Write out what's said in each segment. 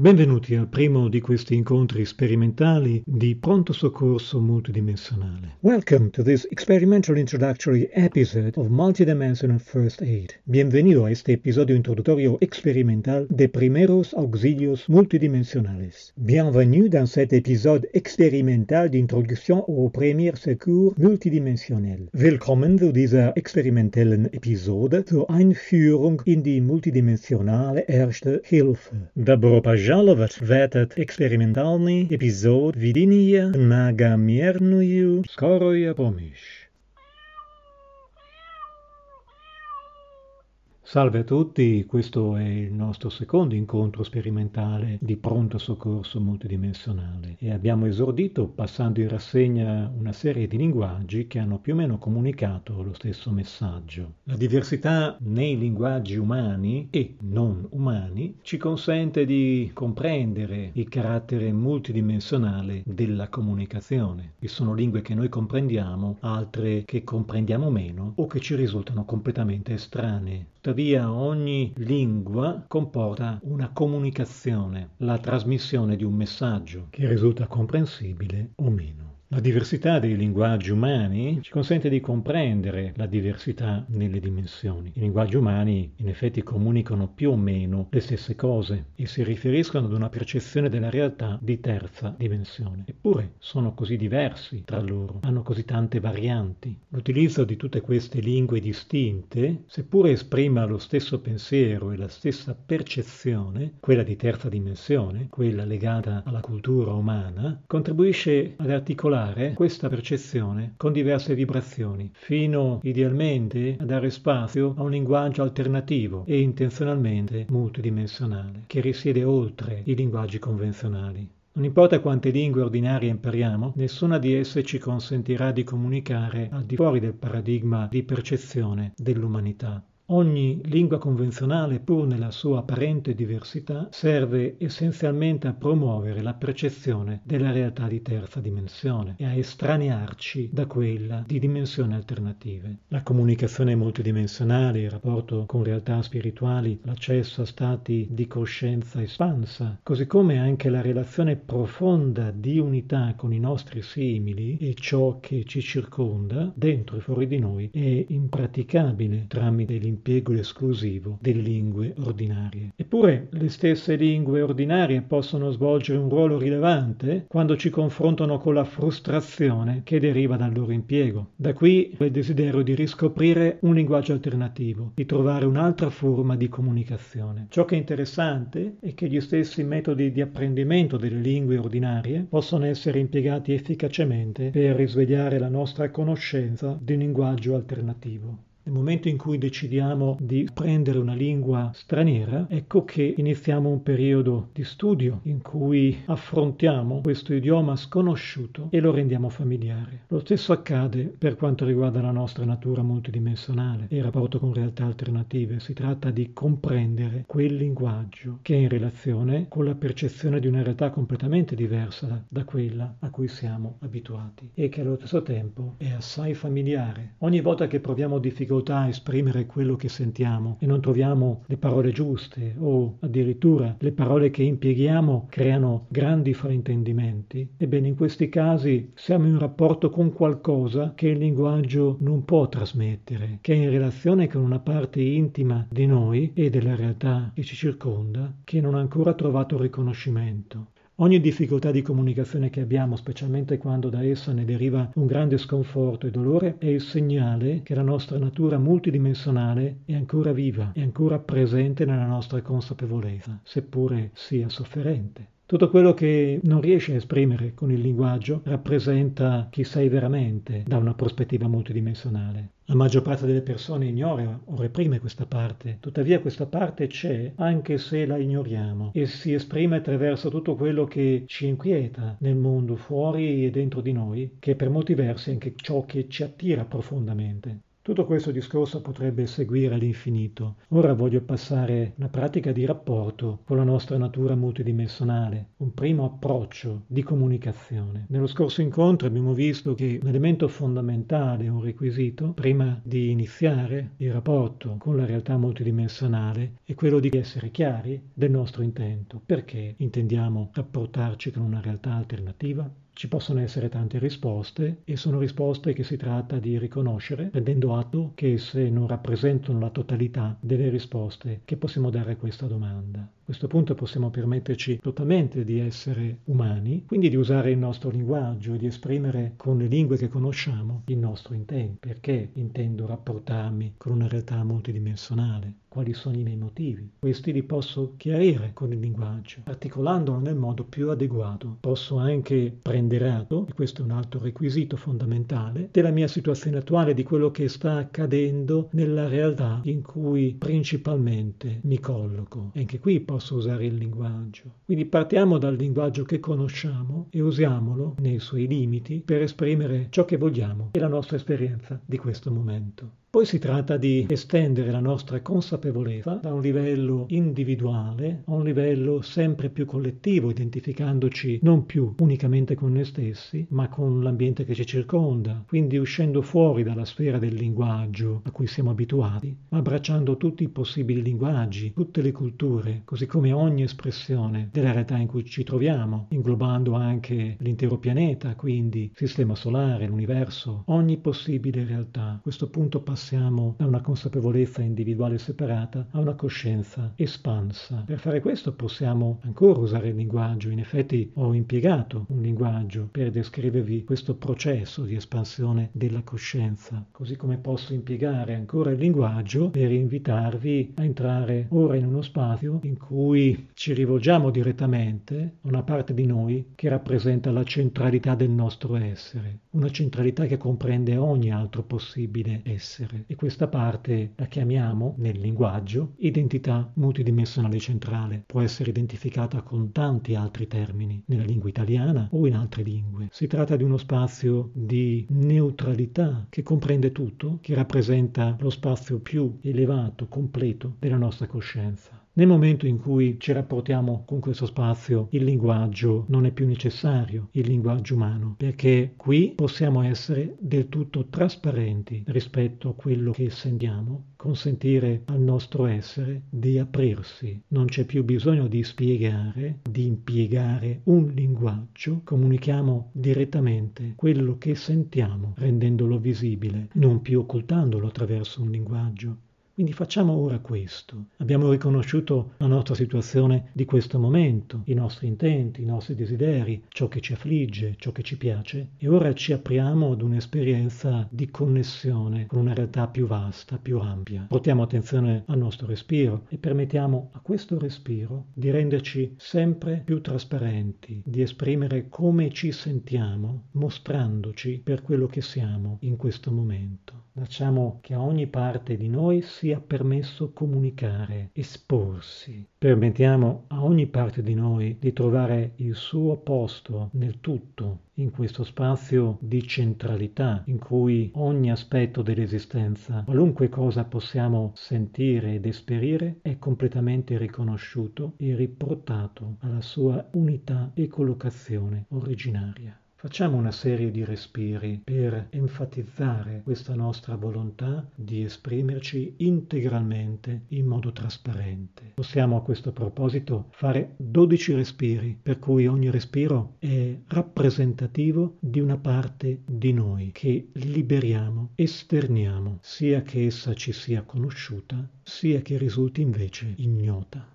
Benvenuti al primo di questi incontri sperimentali di pronto soccorso multidimensionale. Welcome to this experimental introductory episode of Multidimensional First Aid. Bienvenido a este episodio introductorio experimental de primeros auxilios multidimensionales. Bienvenue dans cet épisode expérimental d'introduction au premier secours multidimensionel. Willkommen zu dieser experimentellen Episode zur Einführung in die multidimensionale Erste Hilfe. Dabei пожаловать в этот экспериментальный эпизод ведения многомерную скорую помощь. Salve a tutti, questo è il nostro secondo incontro sperimentale di pronto soccorso multidimensionale e abbiamo esordito passando in rassegna una serie di linguaggi che hanno più o meno comunicato lo stesso messaggio. La diversità nei linguaggi umani e non umani ci consente di comprendere il carattere multidimensionale della comunicazione. Vi sono lingue che noi comprendiamo, altre che comprendiamo meno o che ci risultano completamente estranee. Ogni lingua comporta una comunicazione, la trasmissione di un messaggio che risulta comprensibile o meno. La diversità dei linguaggi umani ci consente di comprendere la diversità nelle dimensioni. I linguaggi umani in effetti comunicano più o meno le stesse cose e si riferiscono ad una percezione della realtà di terza dimensione. Eppure sono così diversi tra loro, hanno così tante varianti. L'utilizzo di tutte queste lingue distinte, seppure esprima lo stesso pensiero e la stessa percezione, quella di terza dimensione, quella legata alla cultura umana, contribuisce ad articolare modulare questa percezione con diverse vibrazioni, fino idealmente a dare spazio a un linguaggio alternativo e intenzionalmente multidimensionale, che risiede oltre i linguaggi convenzionali. Non importa quante lingue ordinarie impariamo, nessuna di esse ci consentirà di comunicare al di fuori del paradigma di percezione dell'umanità. Ogni lingua convenzionale, pur nella sua apparente diversità, serve essenzialmente a promuovere la percezione della realtà di terza dimensione e a estranearci da quella di dimensioni alternative. La comunicazione multidimensionale, il rapporto con realtà spirituali, l'accesso a stati di coscienza espansa, così come anche la relazione profonda di unità con i nostri simili e ciò che ci circonda, dentro e fuori di noi, è impraticabile tramite l'impiego impiego esclusivo delle lingue ordinarie. Eppure le stesse lingue ordinarie possono svolgere un ruolo rilevante quando ci confrontano con la frustrazione che deriva dal loro impiego. Da qui il desiderio di riscoprire un linguaggio alternativo, di trovare un'altra forma di comunicazione. Ciò che è interessante è che gli stessi metodi di apprendimento delle lingue ordinarie possono essere impiegati efficacemente per risvegliare la nostra conoscenza di un linguaggio alternativo. Nel momento in cui decidiamo di prendere una lingua straniera, ecco che iniziamo un periodo di studio in cui affrontiamo questo idioma sconosciuto e lo rendiamo familiare. Lo stesso accade per quanto riguarda la nostra natura multidimensionale e il rapporto con realtà alternative. Si tratta di comprendere quel linguaggio che è in relazione con la percezione di una realtà completamente diversa da quella a cui siamo abituati e che allo stesso tempo è assai familiare. Ogni volta che proviamo difficoltà difficoltà a esprimere quello che sentiamo e non troviamo le parole giuste o addirittura le parole che impieghiamo creano grandi fraintendimenti, ebbene in questi casi siamo in rapporto con qualcosa che il linguaggio non può trasmettere, che è in relazione con una parte intima di noi e della realtà che ci circonda che non ha ancora trovato riconoscimento. Ogni difficoltà di comunicazione che abbiamo, specialmente quando da essa ne deriva un grande sconforto e dolore, è il segnale che la nostra natura multidimensionale è ancora viva, è ancora presente nella nostra consapevolezza, seppure sia sofferente. Tutto quello che non riesci a esprimere con il linguaggio rappresenta chi sei veramente da una prospettiva multidimensionale. La maggior parte delle persone ignora o reprime questa parte, tuttavia questa parte c'è anche se la ignoriamo e si esprime attraverso tutto quello che ci inquieta nel mondo fuori e dentro di noi, che per molti versi è anche ciò che ci attira profondamente. Tutto questo discorso potrebbe seguire all'infinito. Ora voglio passare una pratica di rapporto con la nostra natura multidimensionale, un primo approccio di comunicazione. Nello scorso incontro abbiamo visto che un elemento fondamentale, un requisito, prima di iniziare il rapporto con la realtà multidimensionale, è quello di essere chiari del nostro intento. Perché intendiamo rapportarci con una realtà alternativa? Ci possono essere tante risposte e sono risposte che si tratta di riconoscere prendendo atto che esse non rappresentano la totalità delle risposte che possiamo dare a questa domanda questo punto possiamo permetterci totalmente di essere umani, quindi di usare il nostro linguaggio e di esprimere con le lingue che conosciamo il nostro intento. Perché intendo rapportarmi con una realtà multidimensionale? Quali sono i miei motivi? Questi li posso chiarire con il linguaggio, articolandolo nel modo più adeguato. Posso anche prendere atto, e questo è un altro requisito fondamentale, della mia situazione attuale, di quello che sta accadendo nella realtà in cui principalmente mi colloco. E anche qui posso posso usare il linguaggio. Quindi partiamo dal linguaggio che conosciamo e usiamolo nei suoi limiti per esprimere ciò che vogliamo e la nostra esperienza di questo momento. Poi si tratta di estendere la nostra consapevolezza da un livello individuale a un livello sempre più collettivo, identificandoci non più unicamente con noi stessi, ma con l'ambiente che ci circonda, quindi uscendo fuori dalla sfera del linguaggio a cui siamo abituati, ma abbracciando tutti i possibili linguaggi, tutte le culture, così come ogni espressione della realtà in cui ci troviamo, inglobando anche l'intero pianeta, quindi sistema solare, l'universo, ogni possibile realtà. Questo punto passiamo passiamo da una consapevolezza individuale separata a una coscienza espansa. Per fare questo possiamo ancora usare il linguaggio. In effetti ho impiegato un linguaggio per descrivervi questo processo di espansione della coscienza, così come posso impiegare ancora il linguaggio per invitarvi a entrare ora in uno spazio in cui ci rivolgiamo direttamente a una parte di noi che rappresenta la centralità del nostro essere, una centralità che comprende ogni altro possibile essere essere e questa parte la chiamiamo nel linguaggio identità multidimensionale centrale. Può essere identificata con tanti altri termini nella lingua italiana o in altre lingue. Si tratta di uno spazio di neutralità che comprende tutto, che rappresenta lo spazio più elevato, completo della nostra coscienza. Nel momento in cui ci rapportiamo con questo spazio, il linguaggio non è più necessario, il linguaggio umano, perché qui possiamo essere del tutto trasparenti rispetto a quello che sentiamo, consentire al nostro essere di aprirsi. Non c'è più bisogno di spiegare, di impiegare un linguaggio, comunichiamo direttamente quello che sentiamo, rendendolo visibile, non più occultandolo attraverso un linguaggio. Quindi facciamo ora questo. Abbiamo riconosciuto la nostra situazione di questo momento, i nostri intenti, i nostri desideri, ciò che ci affligge, ciò che ci piace e ora ci apriamo ad un'esperienza di connessione con una realtà più vasta, più ampia. Portiamo attenzione al nostro respiro e permettiamo a questo respiro di renderci sempre più trasparenti, di esprimere come ci sentiamo, mostrandoci per quello che siamo in questo momento. Lasciamo che a ogni parte di noi sia permesso comunicare, esporsi. Permettiamo a ogni parte di noi di trovare il suo posto nel tutto, in questo spazio di centralità in cui ogni aspetto dell'esistenza, qualunque cosa possiamo sentire ed esperire, è completamente riconosciuto e riportato alla sua unità e collocazione originaria. Facciamo una serie di respiri per enfatizzare questa nostra volontà di esprimerci integralmente in modo trasparente. Possiamo a questo proposito fare 12 respiri, per cui ogni respiro è rappresentativo di una parte di noi che liberiamo, esterniamo, sia che essa ci sia conosciuta, sia che risulti invece ignota.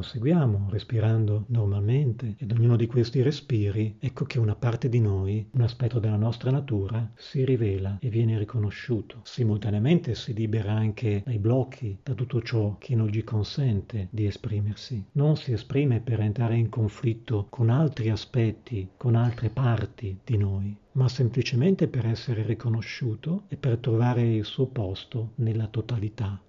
Proseguiamo respirando normalmente ed ognuno di questi respiri, ecco che una parte di noi, un aspetto della nostra natura, si rivela e viene riconosciuto. Simultaneamente si libera anche dai blocchi, da tutto ciò che non gli consente di esprimersi. Non si esprime per entrare in conflitto con altri aspetti, con altre parti di noi, ma semplicemente per essere riconosciuto e per trovare il suo posto nella totalità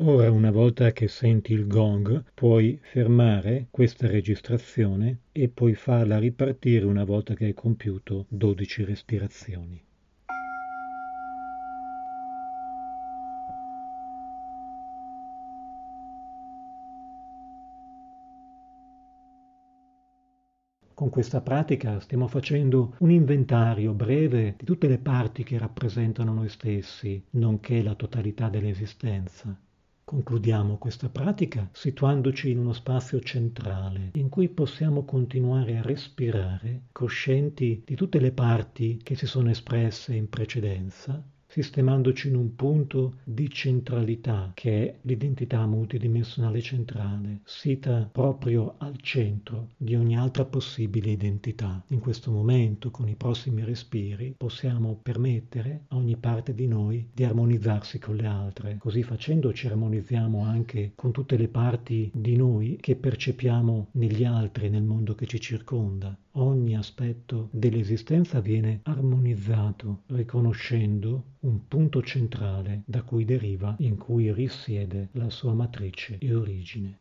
Ora, una volta che senti il gong, puoi fermare questa registrazione e poi farla ripartire una volta che hai compiuto 12 respirazioni. Con questa pratica stiamo facendo un inventario breve di tutte le parti che rappresentano noi stessi, nonché la totalità dell'esistenza. Concludiamo questa pratica situandoci in uno spazio centrale in cui possiamo continuare a respirare, coscienti di tutte le parti che si sono espresse in precedenza sistemandoci in un punto di centralità che è l'identità multidimensionale centrale, sita proprio al centro di ogni altra possibile identità. In questo momento, con i prossimi respiri, possiamo permettere a ogni parte di noi di armonizzarsi con le altre. Così facendo ci armonizziamo anche con tutte le parti di noi che percepiamo negli altri, nel mondo che ci circonda ogni aspetto dell'esistenza viene armonizzato, riconoscendo un punto centrale da cui deriva, in cui risiede la sua matrice e origine.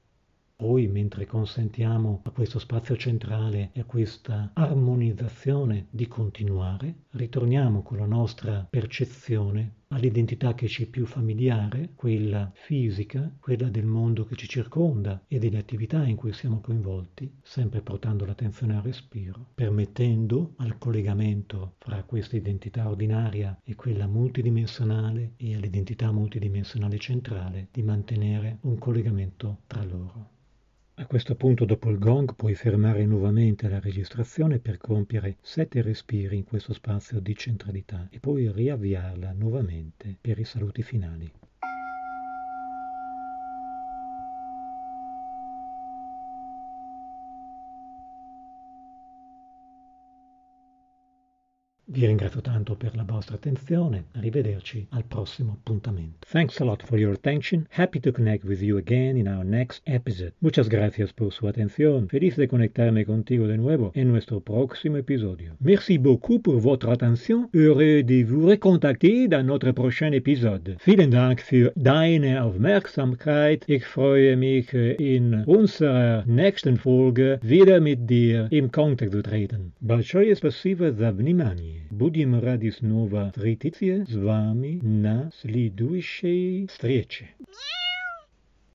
Poi, mentre consentiamo a questo spazio centrale e a questa armonizzazione di continuare, ritorniamo con la nostra percezione all'identità che ci è più familiare, quella fisica, quella del mondo che ci circonda e delle attività in cui siamo coinvolti, sempre portando l'attenzione al respiro, permettendo al collegamento fra questa identità ordinaria e quella multidimensionale e all'identità multidimensionale centrale di mantenere un collegamento tra loro. A questo punto dopo il gong puoi fermare nuovamente la registrazione per compiere sette respiri in questo spazio di centralità e poi riavviarla nuovamente per i saluti finali. Vi ringrazio tanto per la vostra attenzione. Arrivederci al prossimo appuntamento. Thanks a lot for your attention. Happy to connect with you again in our next episode. Muchas gracias por su atención. Feliz de conectarme contigo de nuevo en nuestro próximo episodio. Merci beaucoup pour votre attention. Heureux de vous recontacter dans notre prochain épisode. Vielen Dank für deine Aufmerksamkeit. Ich freue mich in unserer nächsten Folge wieder mit dir im Kontakt zu treten. Большое спасибо за внимание. Будем ради снова встретиться с вами на следующей встрече.